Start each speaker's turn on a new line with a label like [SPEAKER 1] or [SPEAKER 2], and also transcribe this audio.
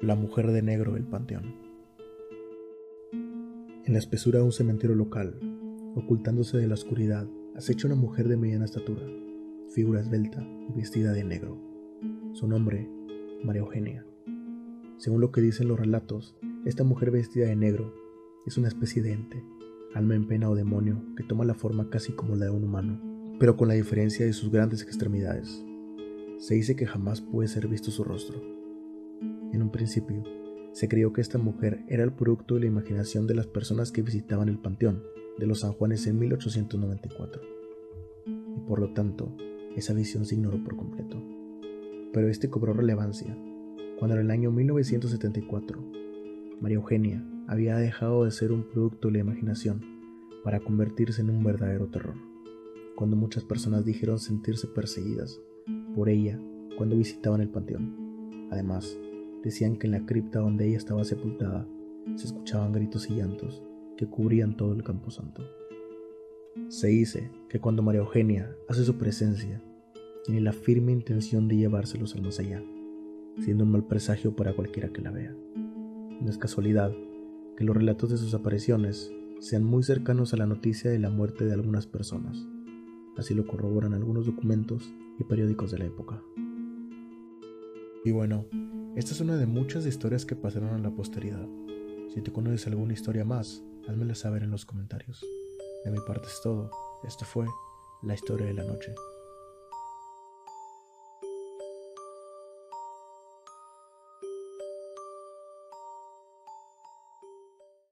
[SPEAKER 1] La mujer de negro del panteón. En la espesura de un cementerio local, ocultándose de la oscuridad, acecha una mujer de mediana estatura, figura esbelta y vestida de negro. Su nombre, María Eugenia. Según lo que dicen los relatos, esta mujer vestida de negro es una especie de ente, alma en pena o demonio que toma la forma casi como la de un humano, pero con la diferencia de sus grandes extremidades. Se dice que jamás puede ser visto su rostro, en un principio, se creyó que esta mujer era el producto de la imaginación de las personas que visitaban el panteón de los San Juanes en 1894, y por lo tanto, esa visión se ignoró por completo. Pero este cobró relevancia cuando en el año 1974, María Eugenia había dejado de ser un producto de la imaginación para convertirse en un verdadero terror, cuando muchas personas dijeron sentirse perseguidas por ella cuando visitaban el panteón. Además, Decían que en la cripta donde ella estaba sepultada se escuchaban gritos y llantos que cubrían todo el camposanto. Se dice que cuando María Eugenia hace su presencia, tiene la firme intención de llevárselos al más allá, siendo un mal presagio para cualquiera que la vea. No es casualidad que los relatos de sus apariciones sean muy cercanos a la noticia de la muerte de algunas personas. Así lo corroboran algunos documentos y periódicos de la época. Y bueno, esta es una de muchas historias que pasaron a la posteridad. Si te conoces alguna historia más, házmela saber en los comentarios. De mi parte es todo. Esto fue La historia de la noche.